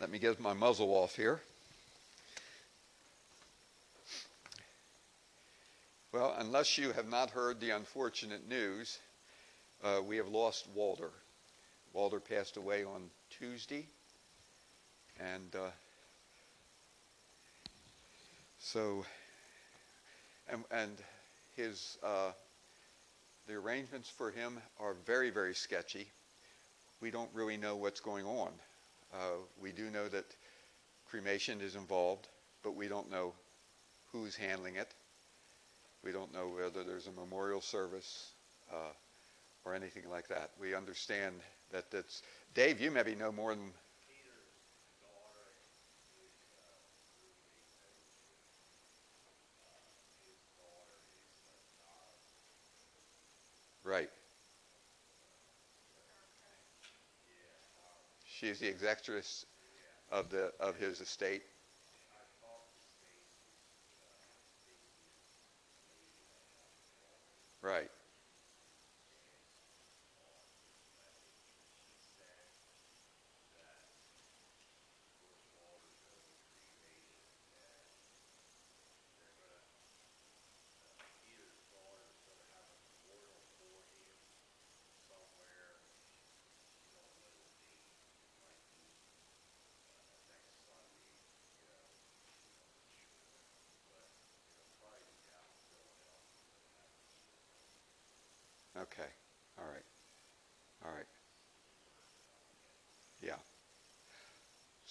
Let me get my muzzle off here. Well, unless you have not heard the unfortunate news, uh, we have lost Walter. Walter passed away on Tuesday, and uh, so, and, and his uh, the arrangements for him are very, very sketchy. We don't really know what's going on. Uh, we do know that cremation is involved, but we don't know who's handling it. We don't know whether there's a memorial service uh, or anything like that. We understand that that's Dave. You maybe know more than. She's the executrix of the of his estate. Right. Okay. All right. All right. Yeah.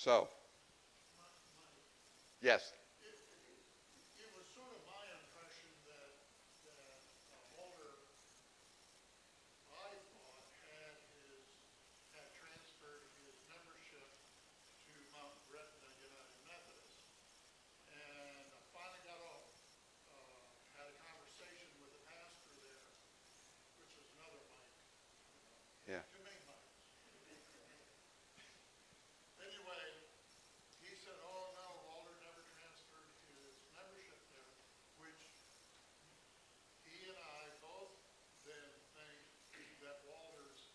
So. Yes. It was sort of my impression that, that uh, Walter, I thought, had his, had transferred his membership to Mount Gretna United Methodist. And I finally got a, uh, had a conversation with the pastor there, which is another Mike. Yeah. Too many Mikes. Anyway, he said, oh, no, Walter never transferred his membership there, which he and I both then think that Walter's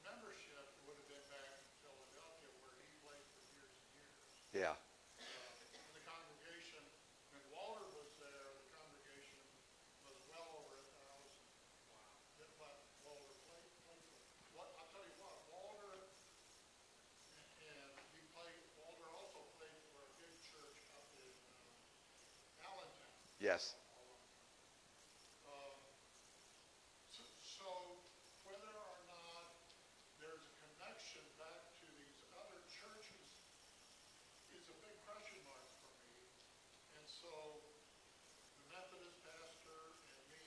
membership would have been back in Philadelphia where he played for years and years. Yeah. Uh, And the congregation, when Walter was there, the congregation was well over a thousand. Wow. That what Walter played, played for. What, I'll tell you what, Walter, and he played, Walter also played for a big church up in, uh, Allentown. Yes. Um, So, so whether or not there's a connection back to these other churches is a big question mark for me. And so the Methodist pastor and me, we have promised if we find anything out, we'll, we'll let the other one know. He said there, there was a bunch of people at the Methodist church in Mount Gretna that knew Walter and so the Methodist pastor and me,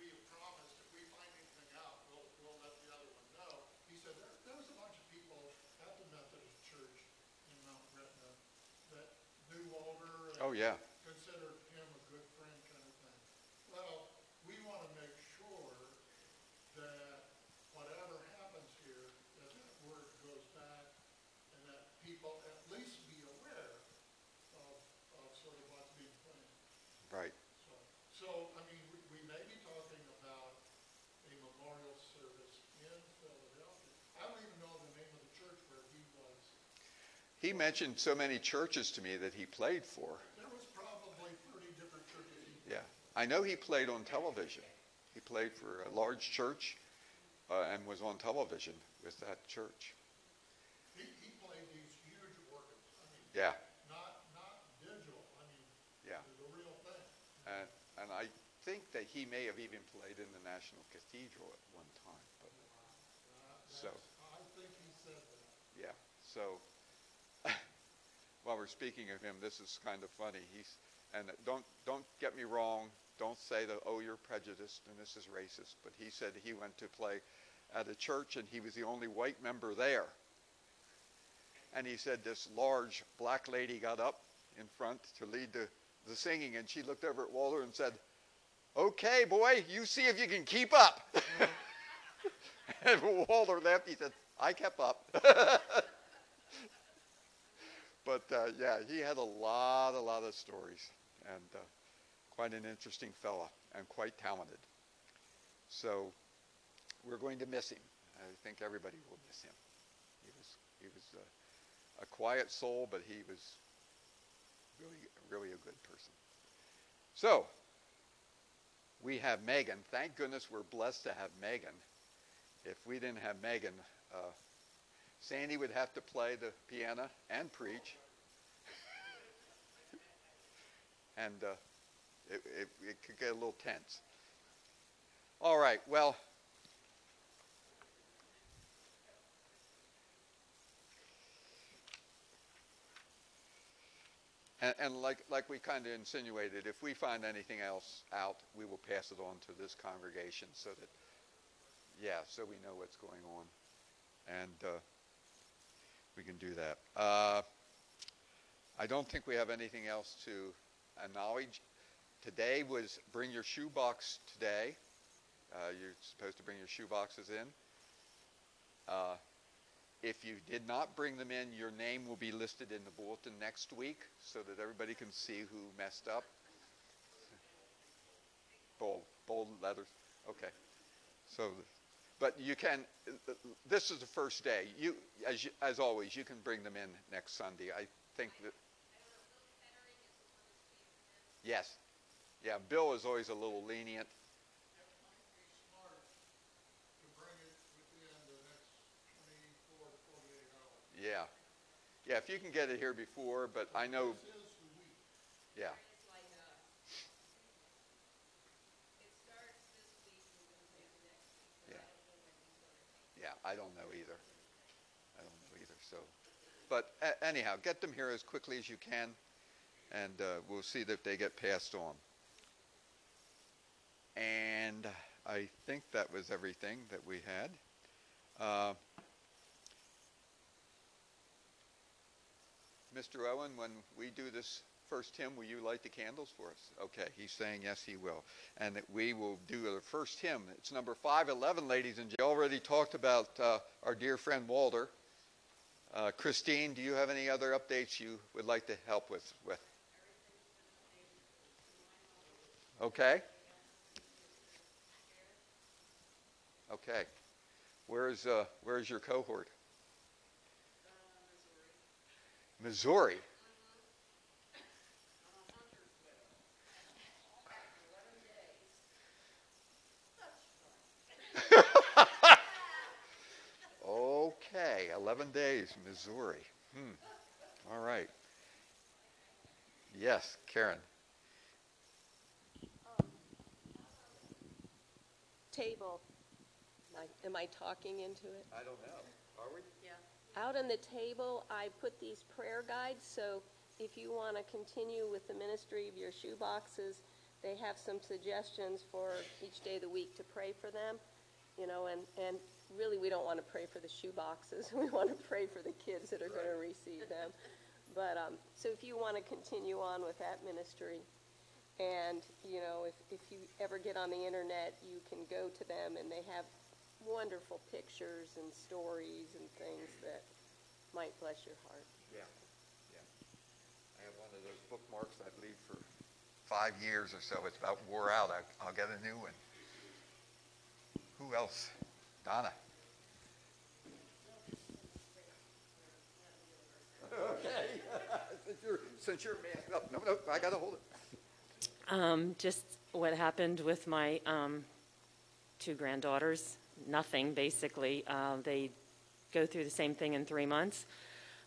we have promised if we find anything out, we'll let the other one know. He said there was a bunch of people at the Methodist church in Mount Gretna that knew Walter. Oh yeah. considered him a good friend kind of thing. Well, we want to make sure that whatever happens here, that that word goes back and that people at least be aware of, of sort of what's being planned. Right. So, so, I mean, we, we may be talking about a memorial service in Philadelphia. I don't even know the name of the church where he was. He mentioned so many churches to me that he played for. There was probably thirty different churches Yeah. I know he played on television. He played for a large church uh, and was on television with that church. He, he played these huge organs, I mean, Yeah. not, not digital, I mean, Yeah. the real thing. And, and I think that he may have even played in the National Cathedral at one time. But, Uh, So- I think he said that. yeah. So while we're speaking of him, this is kind of funny. He's and don't don't get me wrong. Don't say that oh you're prejudiced and this is racist. But he said he went to play at a church and he was the only white member there. And he said this large black lady got up in front to lead the, the singing and she looked over at Walter and said, Okay, boy, you see if you can keep up. and Walter laughed. He said, I kept up. but uh, yeah, he had a lot, a lot of stories, and uh, quite an interesting fella, and quite talented. So we're going to miss him. I think everybody will miss him. He was, he was uh, a quiet soul, but he was really, really a good person. So, we have Megan. Thank goodness we're blessed to have Megan. If we didn't have Megan, uh, Sandy would have to play the piano and preach. And uh, it, it, it could get a little tense. All right, well, And, and like, like we kind of insinuated, if we find anything else out, we will pass it on to this congregation so that, yeah, so we know what's going on. And uh, we can do that. Uh, I don't think we have anything else to acknowledge. Today was bring your shoebox today. Uh, you're supposed to bring your shoeboxes in. Uh, if you did not bring them in, your name will be listed in the bulletin next week so that everybody can see who messed up. Bold, bold letters. Okay. So, but you can. This is the first day. You, as you, as always, you can bring them in next Sunday. I think that. Yes. Yeah. Bill is always a little lenient. Yeah. Yeah. If you can get it here before, but I know. Yeah. Yeah. Yeah, I don't know either. I don't know either. So, but anyhow, get them here as quickly as you can, and uh, we'll see that they get passed on. And I think that was everything that we had. Uh, Mr. Owen, when we do this first hymn, will you light the candles for us? Okay, he's saying yes, he will. And that we will do the first hymn. It's number 511, ladies and gentlemen. Already talked about uh, our dear friend Walter. Uh, Christine, do you have any other updates you would like to help with? with? Okay. Okay. Where's uh, where's your cohort? Missouri. Okay, 11 days, Missouri. Hmm. All right. Yes, Karen. Table. Am I- Am I talking into it? I don't know. Are we? Yeah. Out on the table, I put these prayer guides, so if you want to continue with the ministry of your shoe boxes, they have some suggestions for each day of the week to pray for them, you know, and, and really, we don't want to pray for the shoe boxes. We want to pray for the kids that are going to receive them. But, um, so if you want to continue on with that ministry, and, you know, if, if you ever get on the internet, you can go to them and they have wonderful pictures and stories and things that might bless your heart. Yeah. Yeah. I have one of those bookmarks I leave for five years or so. It's about wore out. I, I'll get a new one. Who else? Donna. Okay. since you're since you're masked up, no, no, I got to hold it. Um, just what happened with my um, two granddaughters. Nothing, basically. Uh, they go through the same thing in three months.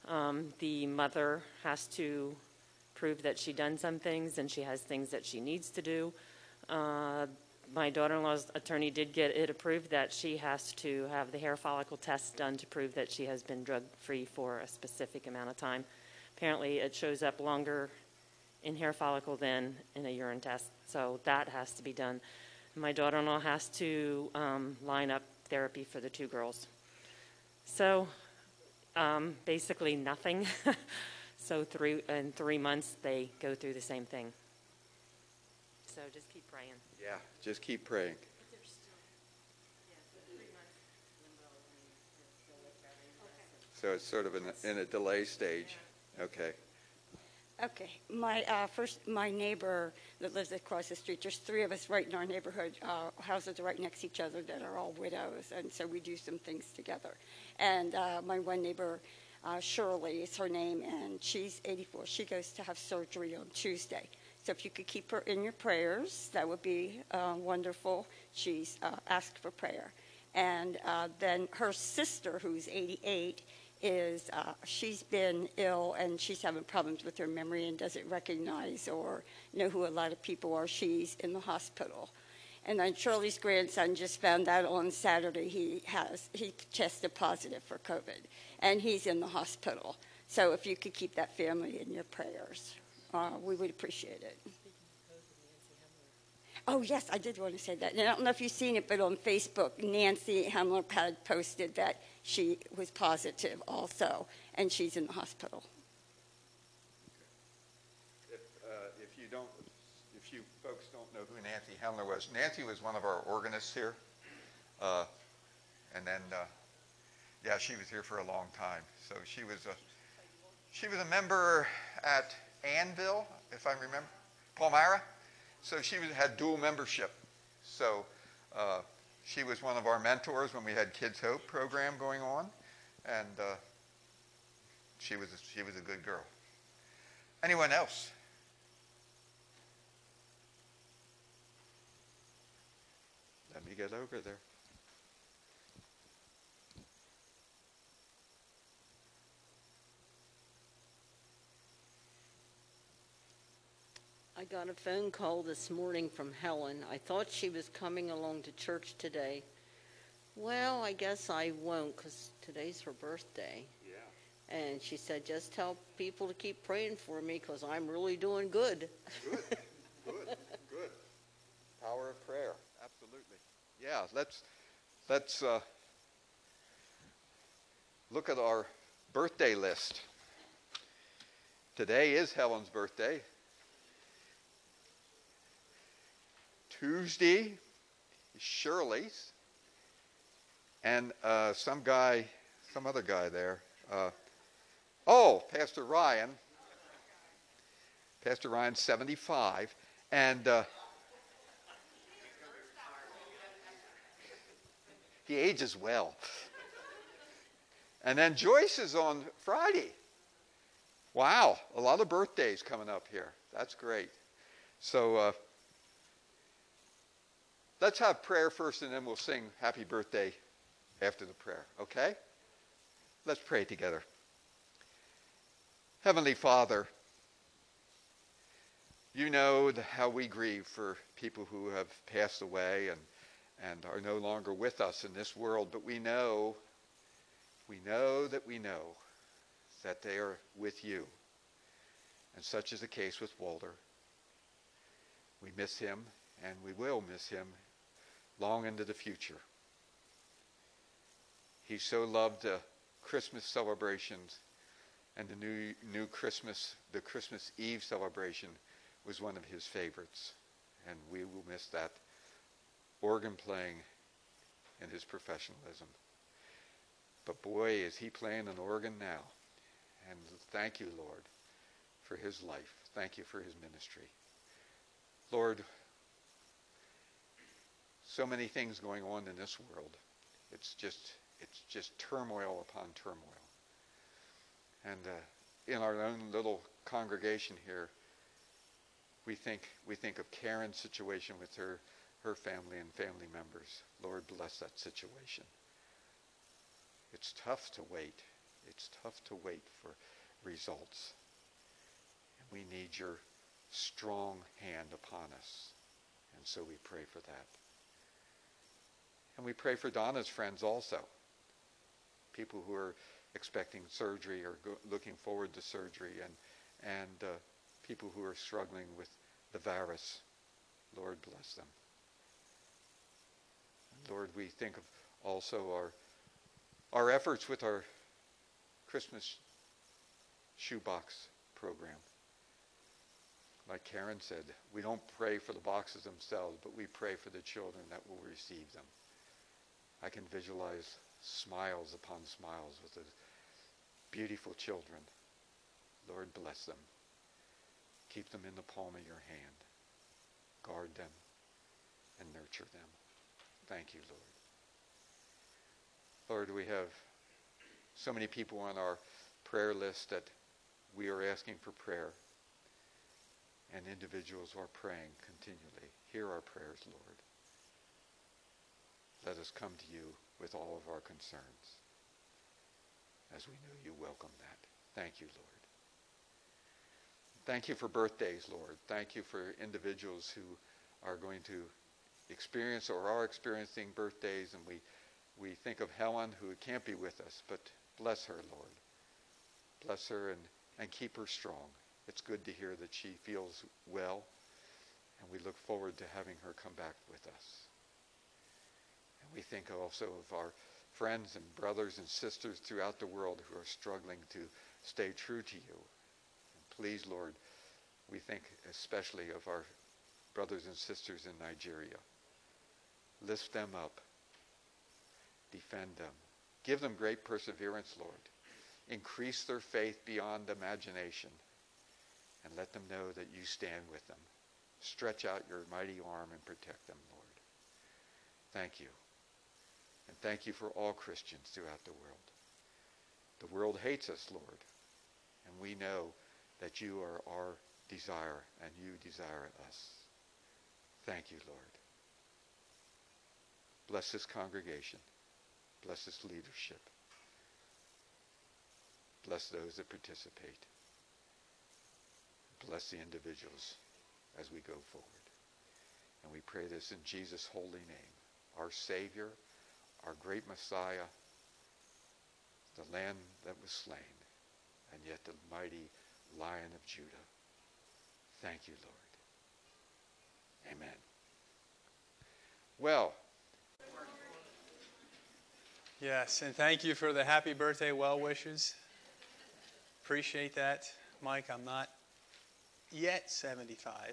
Um, the mother has to prove that she done some things and she has things that she needs to do. Uh, my daughter-in-law's attorney did get it approved that she has to have the hair follicle test done to prove that she has been drug-free for a specific amount of time. Apparently, it shows up longer in hair follicle than in a urine test, so that has to be done. My daughter-in-law has to um, line up therapy for the two girls. So, um, basically nothing. so three in three months they go through the same thing. So just keep praying. Yeah, just keep praying. So it's sort of in a, in a delay stage. Okay. Okay, my, uh, first, my neighbor that lives across the street, there's three of us right in our neighborhood, uh, houses right next to each other that are all widows, and so we do some things together. And, uh, my one neighbor, Uh, Shirley is her name, and she's 84. She goes to have surgery on Tuesday. So if you could keep her in your prayers, that would be uh, wonderful. She's uh, asked for prayer. And then her sister, who's 88, is uh, she's been ill and she's having problems with her memory and doesn't recognize or know who a lot of people are. She's in the hospital. And then Shirley's grandson just found out on Saturday he has he tested positive for COVID, and he's in the hospital. So if you could keep that family in your prayers, uh, we would appreciate it. Oh yes, I did want to say that. And I don't know if you've seen it, but on Facebook, Nancy Hamler had posted that she was positive also, and she's in the hospital. If, uh, if you don't, if you folks don't know who Nancy Hemler was, Nancy was one of our organists here. Uh, and then, uh, yeah, she was here for a long time. So she was a, she was a member at Annville, if I remember, Palmyra. So she was, had dual membership. So uh, she was one of our mentors when we had Kids Hope program going on, and uh, she was a, she was a good girl. Anyone else? Let me get over there. I got a phone call this morning from Helen. I thought she was coming along to church today. Well, I guess I won't because today's her birthday. Yeah. And she said, just tell people to keep praying for me because I'm really doing good. Good, good, good. Power of prayer, absolutely. Yeah, let's let's uh, look at our birthday list. Today is Helen's birthday. Tuesday is Shirley's, and uh, some guy, some other guy there. Uh, oh, Pastor Ryan. Pastor Ryan, 75, and uh, he ages well. And then Joyce is on Friday. Wow, a lot of birthdays coming up here. That's great. So uh, let's have prayer first, and then we'll sing Happy Birthday after the prayer, okay? Let's pray together. Heavenly Father, you know how we grieve for people who have passed away and, and are no longer with us in this world, but we know, we know that we know that they are with you. And such is the case with Walter. We miss him, and we will miss him long into the future. He so loved the Christmas celebrations and the new, new Christmas, the Christmas Eve celebration was one of his favorites. And we will miss that organ playing and his professionalism. But boy, is he playing an organ now. And thank you, Lord, for his life. Thank you for his ministry. Lord, so many things going on in this world. It's just it's just turmoil upon turmoil. And uh, in our own little congregation here, we think we think of Karen's situation with her her family and family members. Lord bless that situation. It's tough to wait. It's tough to wait for results. And we need your strong hand upon us. And so we pray for that. And we pray for Donna's friends also. People who are expecting surgery or go, looking forward to surgery and, and uh, people who are struggling with the virus. Lord, bless them. Lord, we think of also our, our efforts with our Christmas shoebox program. Like Karen said, we don't pray for the boxes themselves, but we pray for the children that will receive them. I can visualize smiles upon smiles with the beautiful children. Lord, bless them. Keep them in the palm of your hand. Guard them and nurture them. Thank you, Lord. Lord, we have so many people on our prayer list that we are asking for prayer and individuals are praying continually. Hear our prayers, Lord. Let us come to you with all of our concerns as we know you welcome that. Thank you, Lord. Thank you for birthdays, Lord. Thank you for individuals who are going to experience or are experiencing birthdays, and we, we think of Helen, who can't be with us, but bless her, Lord. Bless her and, and keep her strong. It's good to hear that she feels well, and we look forward to having her come back with us. We think also of our friends and brothers and sisters throughout the world who are struggling to stay true to you. And please, Lord, we think especially of our brothers and sisters in Nigeria. Lift them up. Defend them. Give them great perseverance, Lord. Increase their faith beyond imagination. And let them know that you stand with them. Stretch out your mighty arm and protect them, Lord. Thank you. And thank you for all Christians throughout the world. The world hates us, Lord. And we know that you are our desire and you desire us. Thank you, Lord. Bless this congregation. Bless this leadership. Bless those that participate. Bless the individuals as we go forward. And we pray this in Jesus' holy name, our Savior, our great Messiah, the Lamb that was slain, and yet the mighty Lion of Judah. Thank you, Lord. Amen. Well, Yes, and thank you for the happy birthday well wishes. Appreciate that. Mike, I'm not yet 75.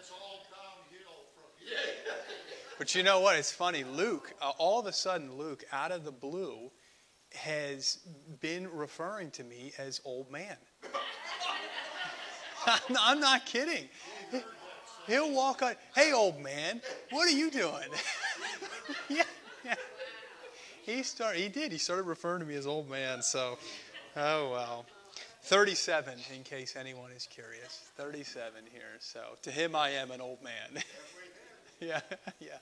It's all downhill from here. But you know what? It's funny. Luke, uh, all of a sudden, Luke, out of the blue, has been referring to me as old man. I'm, not kidding. He'll walk on, hey, old man, what are you doing? yeah, yeah. He started. He did. He started referring to me as old man. So, oh well. 37, in case anyone is curious. 37 here. So to him, I am an old man. yeah, yeah,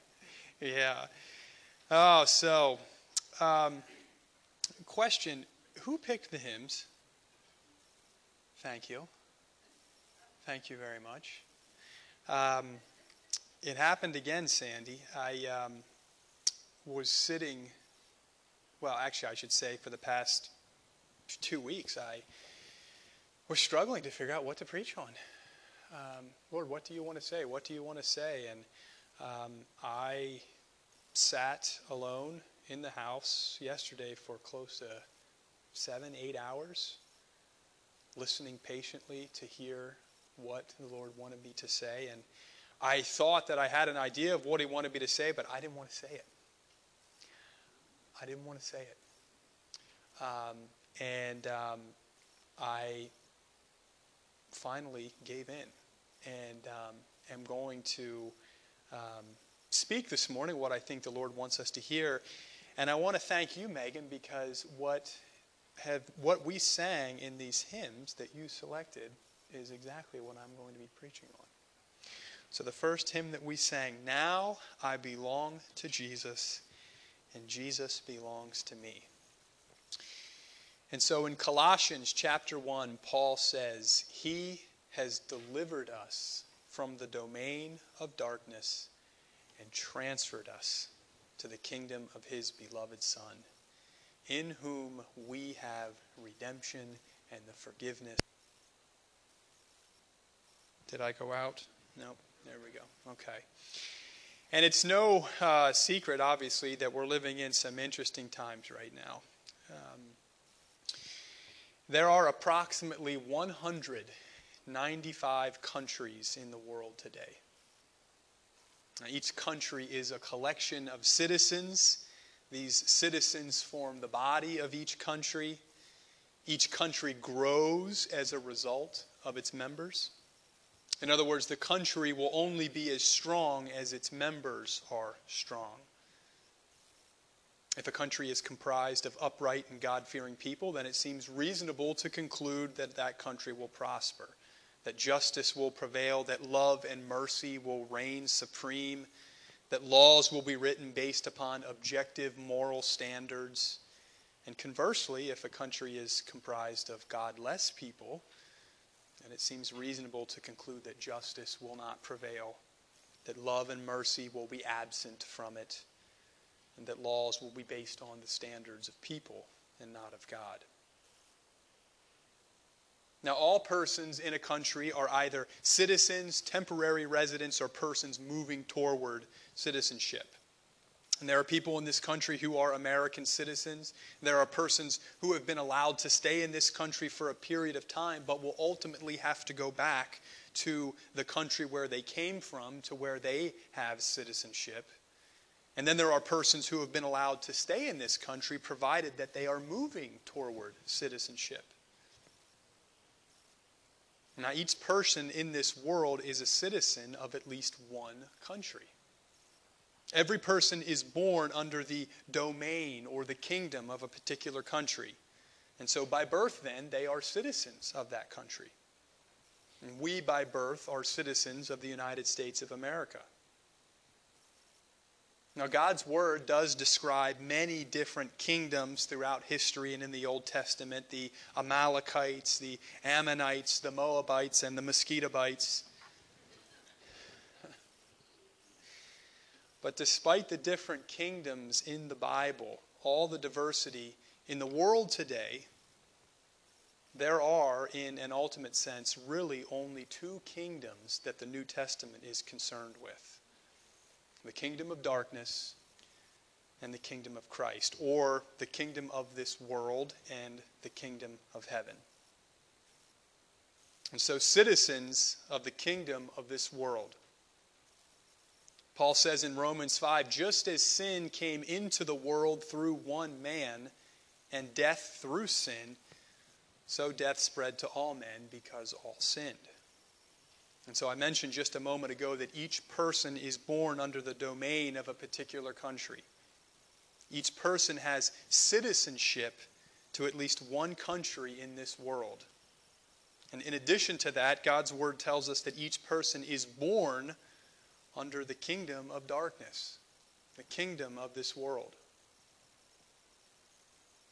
yeah. Oh, so um, question: Who picked the hymns? Thank you. Thank you very much. Um, it happened again, Sandy. I um, was sitting well, actually, I should say, for the past two weeks, I was struggling to figure out what to preach on. Um, Lord, what do you want to say? What do you want to say? And um, I sat alone in the house yesterday for close to seven, eight hours, listening patiently to hear what the Lord wanted me to say. And I thought that I had an idea of what He wanted me to say, but I didn't want to say it. I didn't want to say it. Um, and um, I finally gave in and um, am going to um, speak this morning what I think the Lord wants us to hear. And I want to thank you, Megan, because what have what we sang in these hymns that you selected is exactly what I'm going to be preaching on. So the first hymn that we sang, Now I Belong to Jesus and Jesus belongs to me. And so in Colossians chapter 1, Paul says, He has delivered us from the domain of darkness and transferred us to the kingdom of His beloved Son, in whom we have redemption and the forgiveness. Did I go out? No. There we go. Okay. And it's no uh, secret, obviously, that we're living in some interesting times right now. Um, there are approximately 195 countries in the world today. Now, each country is a collection of citizens. These citizens form the body of each country. Each country grows as a result of its members. In other words, the country will only be as strong as its members are strong. If a country is comprised of upright and God fearing people, then it seems reasonable to conclude that that country will prosper, that justice will prevail, that love and mercy will reign supreme, that laws will be written based upon objective moral standards. And conversely, if a country is comprised of godless people, then it seems reasonable to conclude that justice will not prevail, that love and mercy will be absent from it and that laws will be based on the standards of people and not of God. Now, all persons in a country are either citizens, temporary residents, or persons moving toward citizenship. And there are people in this country who are American citizens. There are persons who have been allowed to stay in this country for a period of time, but will ultimately have to go back to the country where they came from, to where they have citizenship. And then there are persons who have been allowed to stay in this country provided that they are moving toward citizenship. Now, each person in this world is a citizen of at least one country. Every person is born under the domain or the kingdom of a particular country. And so, by birth, then, they are citizens of that country. And we, by birth, are citizens of the United States of America. Now, God's Word does describe many different kingdoms throughout history and in the Old Testament the Amalekites, the Ammonites, the Moabites, and the Mosquitobites. But despite the different kingdoms in the Bible, all the diversity in the world today, there are, in an ultimate sense, really only two kingdoms that the New Testament is concerned with the kingdom of darkness and the kingdom of Christ, or the kingdom of this world and the kingdom of heaven. And so, citizens of the kingdom of this world. Paul says in Romans 5 just as sin came into the world through one man, and death through sin, so death spread to all men because all sinned. And so I mentioned just a moment ago that each person is born under the domain of a particular country. Each person has citizenship to at least one country in this world. And in addition to that, God's word tells us that each person is born under the kingdom of darkness, the kingdom of this world.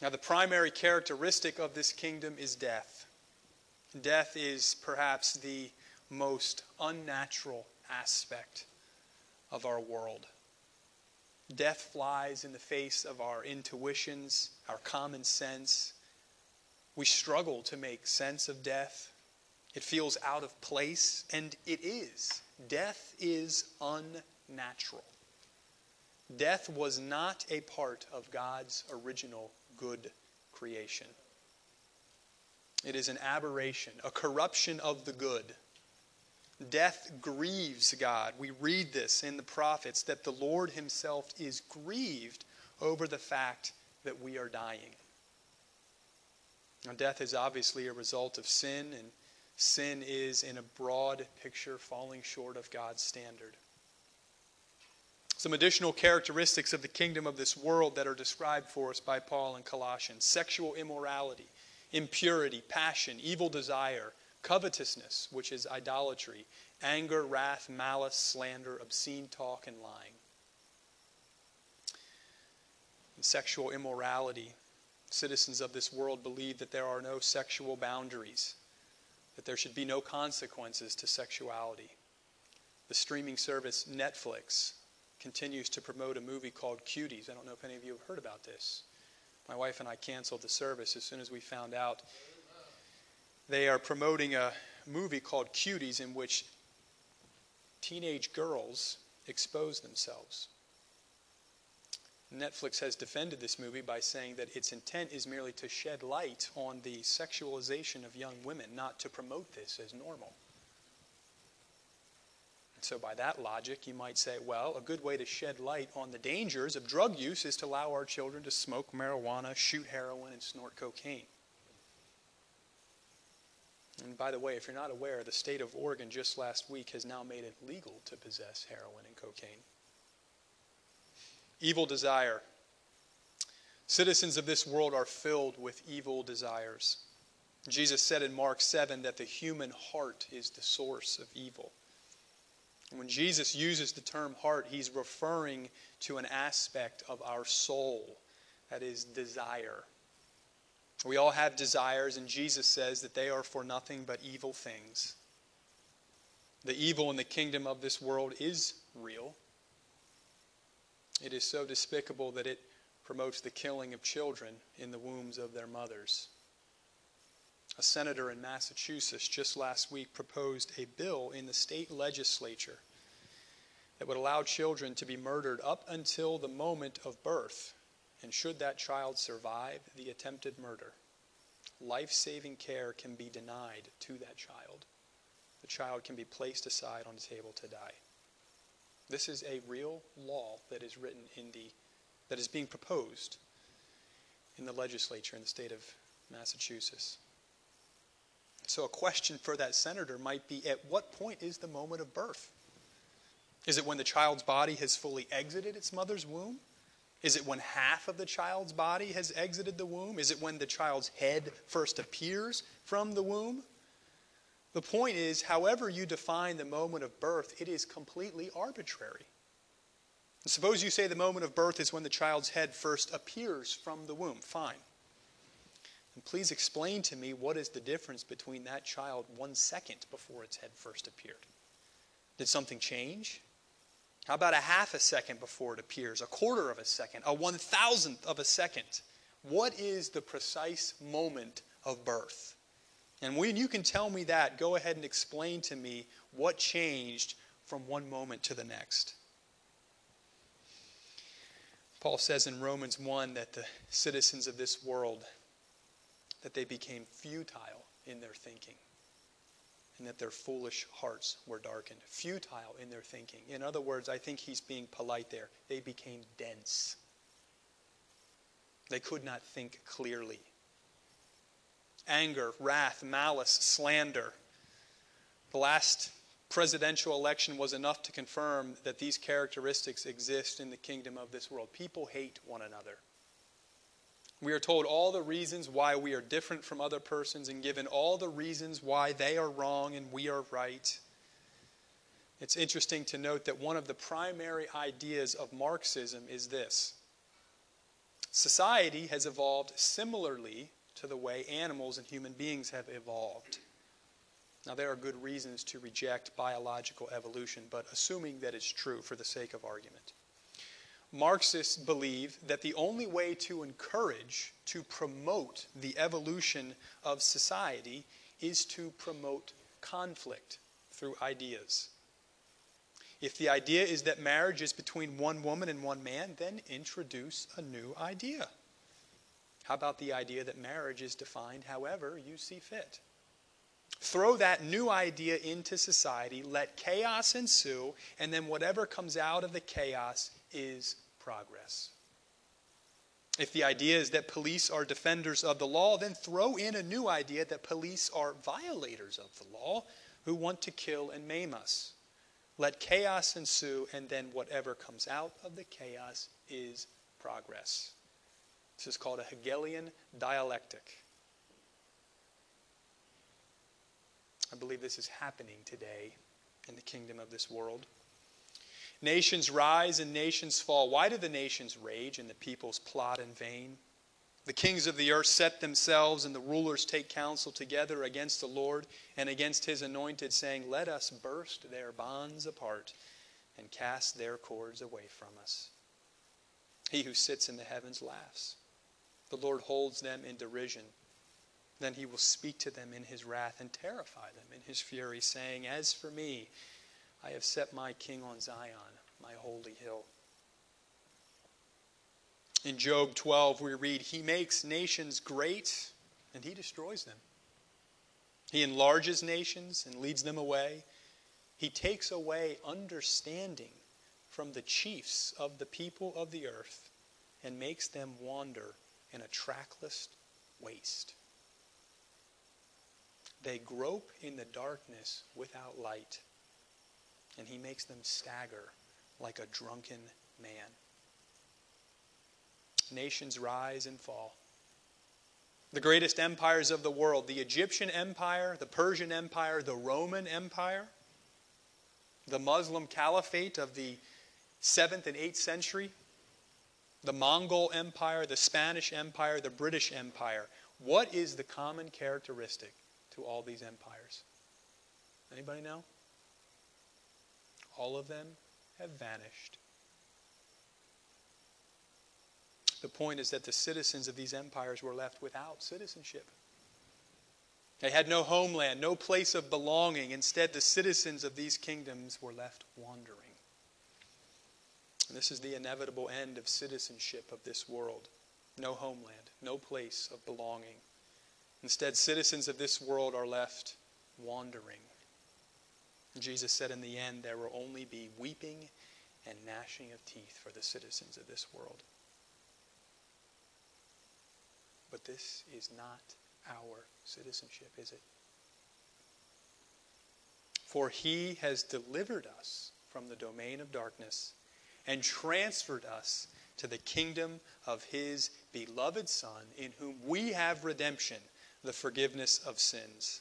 Now, the primary characteristic of this kingdom is death. Death is perhaps the most unnatural aspect of our world. Death flies in the face of our intuitions, our common sense. We struggle to make sense of death. It feels out of place, and it is. Death is unnatural. Death was not a part of God's original good creation. It is an aberration, a corruption of the good Death grieves God. We read this in the prophets that the Lord Himself is grieved over the fact that we are dying. Now, death is obviously a result of sin, and sin is, in a broad picture, falling short of God's standard. Some additional characteristics of the kingdom of this world that are described for us by Paul in Colossians sexual immorality, impurity, passion, evil desire covetousness, which is idolatry, anger, wrath, malice, slander, obscene talk, and lying. Sexual immorality. Citizens of this world believe that there are no sexual boundaries, that there should be no consequences to sexuality. The streaming service Netflix continues to promote a movie called Cuties. I don't know if any of you have heard about this. My wife and I canceled the service as soon as we found out they are promoting a movie called Cuties in which teenage girls expose themselves. Netflix has defended this movie by saying that its intent is merely to shed light on the sexualization of young women, not to promote this as normal. And so, by that logic, you might say, well, a good way to shed light on the dangers of drug use is to allow our children to smoke marijuana, shoot heroin, and snort cocaine. And by the way, if you're not aware, the state of Oregon just last week has now made it legal to possess heroin and cocaine. Evil desire. Citizens of this world are filled with evil desires. Jesus said in Mark 7 that the human heart is the source of evil. And when Jesus uses the term heart, he's referring to an aspect of our soul that is desire. We all have desires, and Jesus says that they are for nothing but evil things. The evil in the kingdom of this world is real. It is so despicable that it promotes the killing of children in the wombs of their mothers. A senator in Massachusetts just last week proposed a bill in the state legislature that would allow children to be murdered up until the moment of birth. And should that child survive the attempted murder, life saving care can be denied to that child. The child can be placed aside on the table to die. This is a real law that is written in the that is being proposed in the legislature in the state of Massachusetts. So, a question for that senator might be at what point is the moment of birth? Is it when the child's body has fully exited its mother's womb? Is it when half of the child's body has exited the womb? Is it when the child's head first appears from the womb? The point is, however you define the moment of birth, it is completely arbitrary. Suppose you say the moment of birth is when the child's head first appears from the womb. Fine. And please explain to me what is the difference between that child one second before its head first appeared? Did something change? How about a half a second before it appears? A quarter of a second? A one thousandth of a second? What is the precise moment of birth? And when you can tell me that, go ahead and explain to me what changed from one moment to the next. Paul says in Romans 1 that the citizens of this world that they became futile in their thinking and that their foolish hearts were darkened. Futile in their thinking. In other words, I think he's being polite there. They became dense. They could not think clearly. Anger, wrath, malice, slander. The last presidential election was enough to confirm that these characteristics exist in the kingdom of this world. People hate one another. We are told all the reasons why we are different from other persons and given all the reasons why they are wrong and we are right. It's interesting to note that one of the primary ideas of Marxism is this society has evolved similarly to the way animals and human beings have evolved. Now, there are good reasons to reject biological evolution, but assuming that it's true for the sake of argument. Marxists believe that the only way to encourage, to promote the evolution of society is to promote conflict through ideas. If the idea is that marriage is between one woman and one man, then introduce a new idea. How about the idea that marriage is defined however you see fit? Throw that new idea into society, let chaos ensue, and then whatever comes out of the chaos is progress. If the idea is that police are defenders of the law, then throw in a new idea that police are violators of the law who want to kill and maim us. Let chaos ensue, and then whatever comes out of the chaos is progress. This is called a Hegelian dialectic. I believe this is happening today in the kingdom of this world. Nations rise and nations fall. Why do the nations rage and the peoples plot in vain? The kings of the earth set themselves, and the rulers take counsel together against the Lord and against his anointed, saying, Let us burst their bonds apart and cast their cords away from us. He who sits in the heavens laughs. The Lord holds them in derision. Then he will speak to them in his wrath and terrify them in his fury, saying, As for me, I have set my king on Zion, my holy hill. In Job 12, we read, He makes nations great and he destroys them. He enlarges nations and leads them away. He takes away understanding from the chiefs of the people of the earth and makes them wander in a trackless waste. They grope in the darkness without light and he makes them stagger like a drunken man. Nations rise and fall. The greatest empires of the world the Egyptian Empire, the Persian Empire, the Roman Empire, the Muslim Caliphate of the 7th and 8th century, the Mongol Empire, the Spanish Empire, the British Empire. What is the common characteristic to all these empires? Anybody know? All of them have vanished. The point is that the citizens of these empires were left without citizenship. They had no homeland, no place of belonging. Instead, the citizens of these kingdoms were left wandering. And this is the inevitable end of citizenship of this world. No homeland, no place of belonging. Instead, citizens of this world are left wandering. Jesus said, In the end, there will only be weeping and gnashing of teeth for the citizens of this world. But this is not our citizenship, is it? For he has delivered us from the domain of darkness and transferred us to the kingdom of his beloved Son, in whom we have redemption, the forgiveness of sins.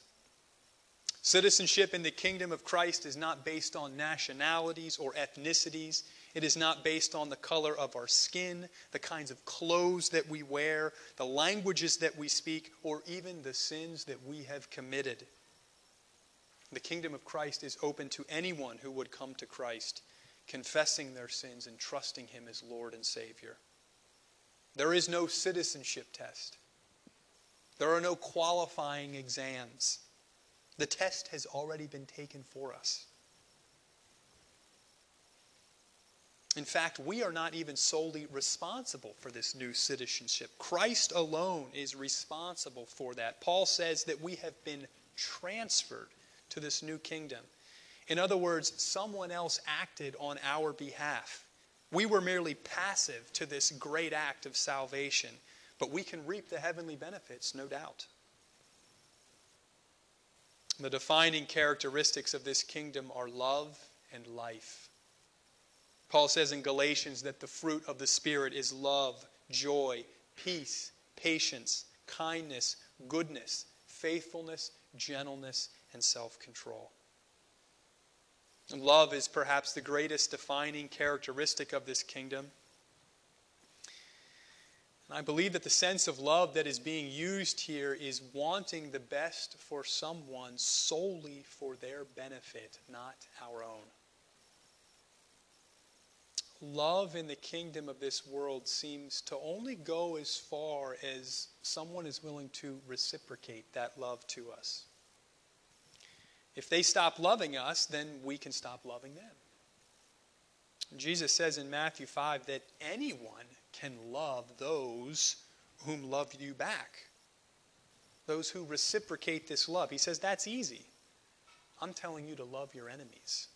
Citizenship in the kingdom of Christ is not based on nationalities or ethnicities. It is not based on the color of our skin, the kinds of clothes that we wear, the languages that we speak, or even the sins that we have committed. The kingdom of Christ is open to anyone who would come to Christ, confessing their sins and trusting Him as Lord and Savior. There is no citizenship test, there are no qualifying exams. The test has already been taken for us. In fact, we are not even solely responsible for this new citizenship. Christ alone is responsible for that. Paul says that we have been transferred to this new kingdom. In other words, someone else acted on our behalf. We were merely passive to this great act of salvation, but we can reap the heavenly benefits, no doubt. The defining characteristics of this kingdom are love and life. Paul says in Galatians that the fruit of the Spirit is love, joy, peace, patience, kindness, goodness, faithfulness, gentleness, and self control. Love is perhaps the greatest defining characteristic of this kingdom. And I believe that the sense of love that is being used here is wanting the best for someone solely for their benefit, not our own love in the kingdom of this world seems to only go as far as someone is willing to reciprocate that love to us. If they stop loving us, then we can stop loving them. Jesus says in Matthew 5 that anyone can love those whom love you back, those who reciprocate this love. He says that's easy. I'm telling you to love your enemies.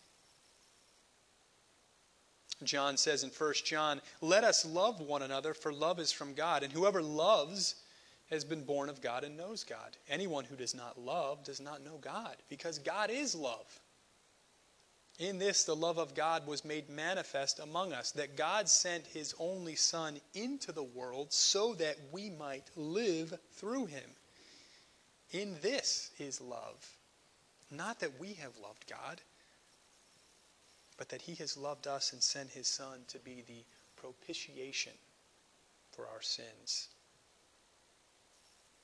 John says in 1 John, Let us love one another, for love is from God. And whoever loves has been born of God and knows God. Anyone who does not love does not know God, because God is love. In this, the love of God was made manifest among us, that God sent his only Son into the world so that we might live through him. In this is love. Not that we have loved God but that he has loved us and sent his Son to be the propitiation for our sins.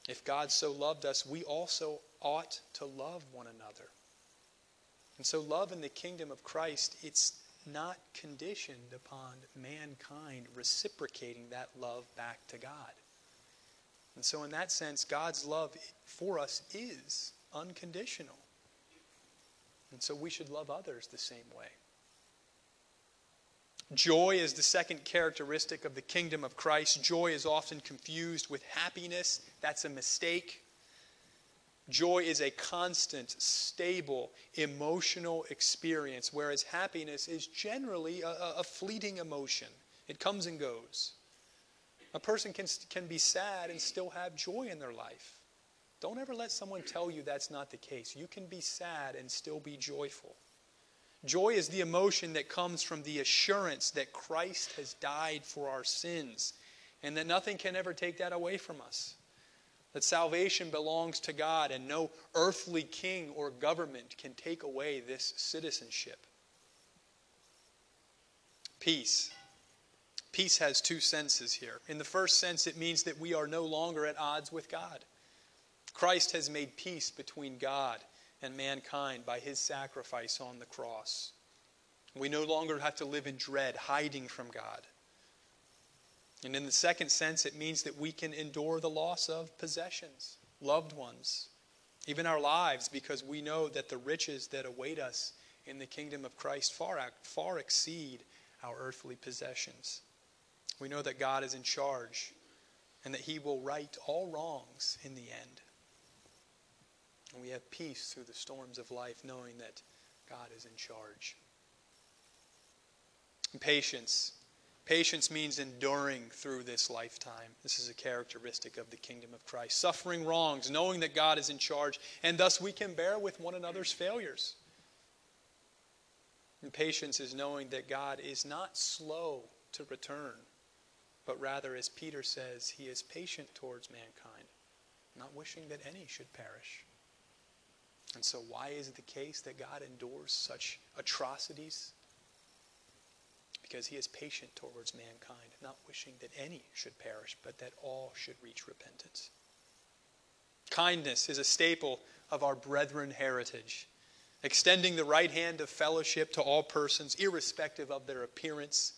If God so loved us, we also ought to love one another. And so, love in the kingdom of Christ, it's not conditioned upon mankind reciprocating that love back to God. And so, in that sense, God's love for us is unconditional. And so, we should love others the same way. Joy is the second characteristic of the kingdom of Christ. Joy is often confused with happiness. That's a mistake. Joy is a constant, stable, emotional experience, whereas happiness is generally a, a, fleeting emotion. It comes and goes. A person can, can be sad and still have joy in their life. Don't ever let someone tell you that's not the case. You can be sad and still be joyful. Joy is the emotion that comes from the assurance that Christ has died for our sins and that nothing can ever take that away from us. That salvation belongs to God, and no earthly king or government can take away this citizenship. Peace. Peace has two senses here. In the first sense, it means that we are no longer at odds with God. Christ has made peace between God and mankind by his sacrifice on the cross. We no longer have to live in dread, hiding from God. And in the second sense, it means that we can endure the loss of possessions, loved ones, even our lives, because we know that the riches that await us in the kingdom of Christ far, far exceed our earthly possessions. We know that God is in charge and that He will right all wrongs in the end. And we have peace through the storms of life, knowing that God is in charge. And patience. Patience means enduring through this lifetime. This is a characteristic of the kingdom of Christ. Suffering wrongs, knowing that God is in charge, and thus we can bear with one another's failures. And patience is knowing that God is not slow to return, but rather, as Peter says, he is patient towards mankind, not wishing that any should perish. And so, why is it the case that God endures such atrocities? Because he is patient towards mankind, not wishing that any should perish, but that all should reach repentance. Kindness is a staple of our brethren heritage, extending the right hand of fellowship to all persons, irrespective of their appearance,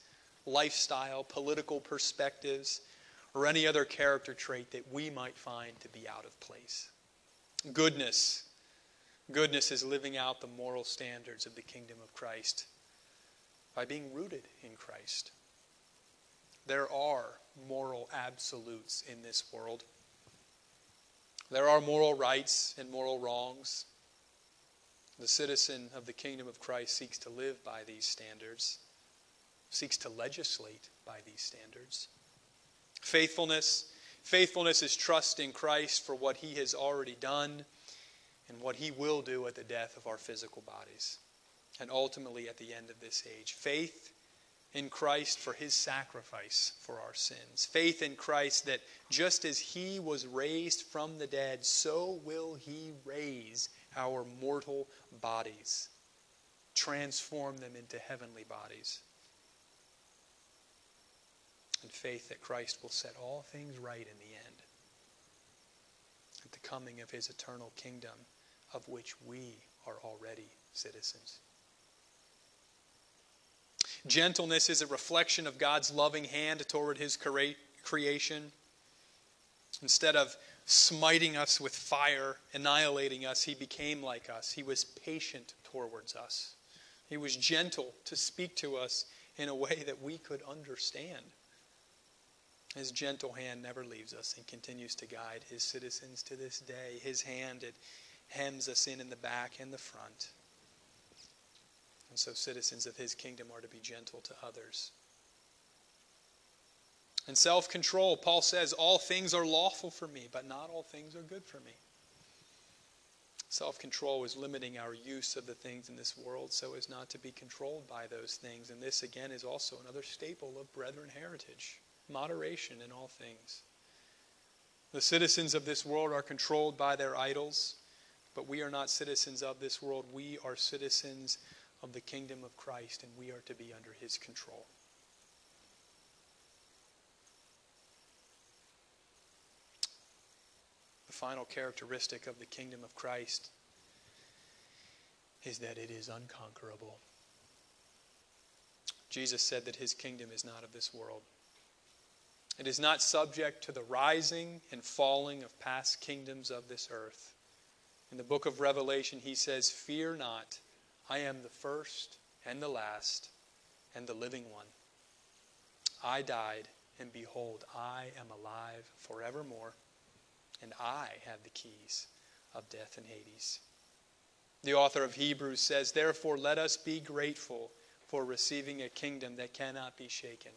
lifestyle, political perspectives, or any other character trait that we might find to be out of place. Goodness Goodness is living out the moral standards of the kingdom of Christ by being rooted in Christ. There are moral absolutes in this world. There are moral rights and moral wrongs. The citizen of the kingdom of Christ seeks to live by these standards, seeks to legislate by these standards. Faithfulness. Faithfulness is trust in Christ for what he has already done and what he will do at the death of our physical bodies and ultimately at the end of this age. Faith in Christ for his sacrifice for our sins. Faith in Christ that just as he was raised from the dead, so will he raise our mortal bodies, transform them into heavenly bodies. And faith that Christ will set all things right in the end at the coming of his eternal kingdom of which we are already citizens. Gentleness is a reflection of God's loving hand toward his creation. Instead of smiting us with fire, annihilating us, he became like us. He was patient towards us. He was gentle to speak to us in a way that we could understand. His gentle hand never leaves us and continues to guide his citizens to this day. His hand, it, hems us in in the back and the front. And so, citizens of his kingdom are to be gentle to others. And self control, Paul says, all things are lawful for me, but not all things are good for me. Self control is limiting our use of the things in this world so as not to be controlled by those things. And this, again, is also another staple of brethren heritage moderation in all things. The citizens of this world are controlled by their idols. But we are not citizens of this world. We are citizens of the kingdom of Christ, and we are to be under his control. The final characteristic of the kingdom of Christ is that it is unconquerable. Jesus said that his kingdom is not of this world. It is not subject to the rising and falling of past kingdoms of this earth. In the book of Revelation, he says, Fear not, I am the first and the last and the living one. I died, and behold, I am alive forevermore, and I have the keys of death and Hades. The author of Hebrews says, Therefore, let us be grateful for receiving a kingdom that cannot be shaken.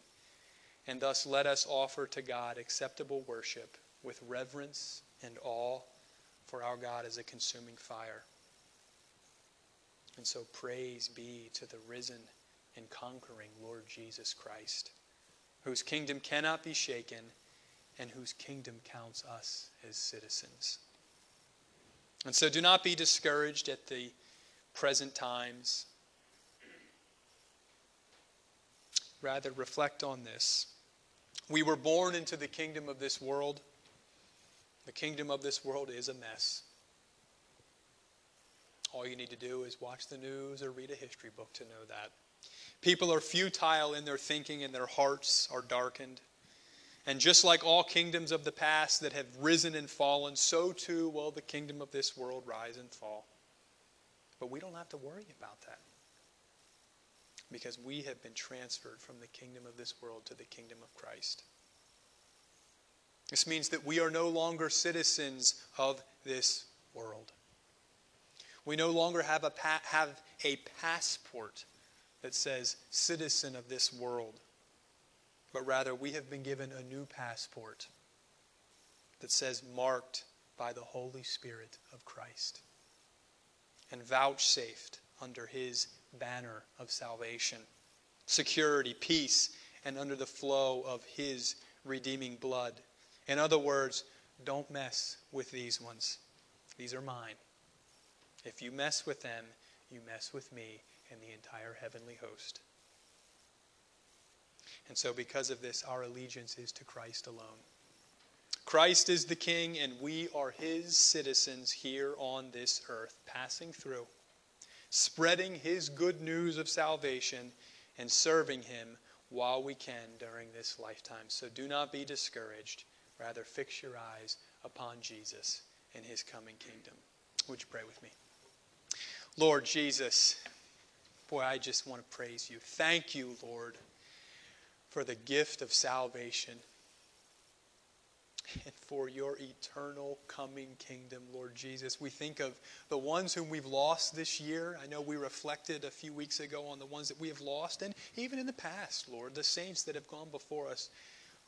And thus let us offer to God acceptable worship with reverence and awe for our God is a consuming fire. And so praise be to the risen and conquering Lord Jesus Christ, whose kingdom cannot be shaken and whose kingdom counts us as citizens. And so do not be discouraged at the present times. Rather, reflect on this. We were born into the kingdom of this world. The kingdom of this world is a mess. All you need to do is watch the news or read a history book to know that. People are futile in their thinking and their hearts are darkened. And just like all kingdoms of the past that have risen and fallen, so too will the kingdom of this world rise and fall. But we don't have to worry about that because we have been transferred from the kingdom of this world to the kingdom of Christ. This means that we are no longer citizens of this world. We no longer have a, pa- have a passport that says citizen of this world, but rather we have been given a new passport that says marked by the Holy Spirit of Christ and vouchsafed under his banner of salvation, security, peace, and under the flow of his redeeming blood. In other words, don't mess with these ones. These are mine. If you mess with them, you mess with me and the entire heavenly host. And so, because of this, our allegiance is to Christ alone. Christ is the King, and we are his citizens here on this earth, passing through, spreading his good news of salvation, and serving him while we can during this lifetime. So do not be discouraged. Rather, fix your eyes upon Jesus and his coming kingdom. Would you pray with me? Lord Jesus, boy, I just want to praise you. Thank you, Lord, for the gift of salvation and for your eternal coming kingdom, Lord Jesus. We think of the ones whom we've lost this year. I know we reflected a few weeks ago on the ones that we have lost, and even in the past, Lord, the saints that have gone before us.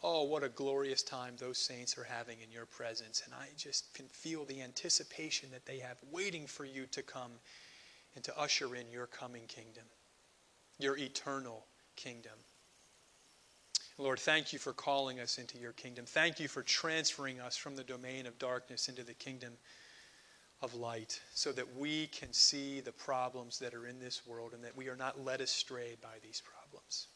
Oh, what a glorious time those saints are having in your presence. And I just can feel the anticipation that they have waiting for you to come and to usher in your coming kingdom, your eternal kingdom. Lord, thank you for calling us into your kingdom. Thank you for transferring us from the domain of darkness into the kingdom of light so that we can see the problems that are in this world and that we are not led astray by these problems.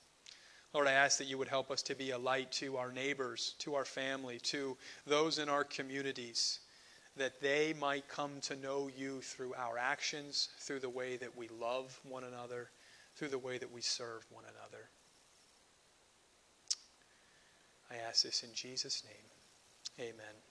Lord, I ask that you would help us to be a light to our neighbors, to our family, to those in our communities that they might come to know you through our actions, through the way that we love one another, through the way that we serve one another. I ask this in Jesus' name. Amen.